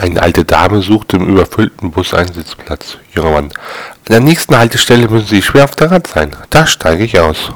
Eine alte Dame sucht im überfüllten Bus einen Sitzplatz. Junger Mann. An der nächsten Haltestelle müssen Sie schwer auf der Rad sein. Da steige ich aus.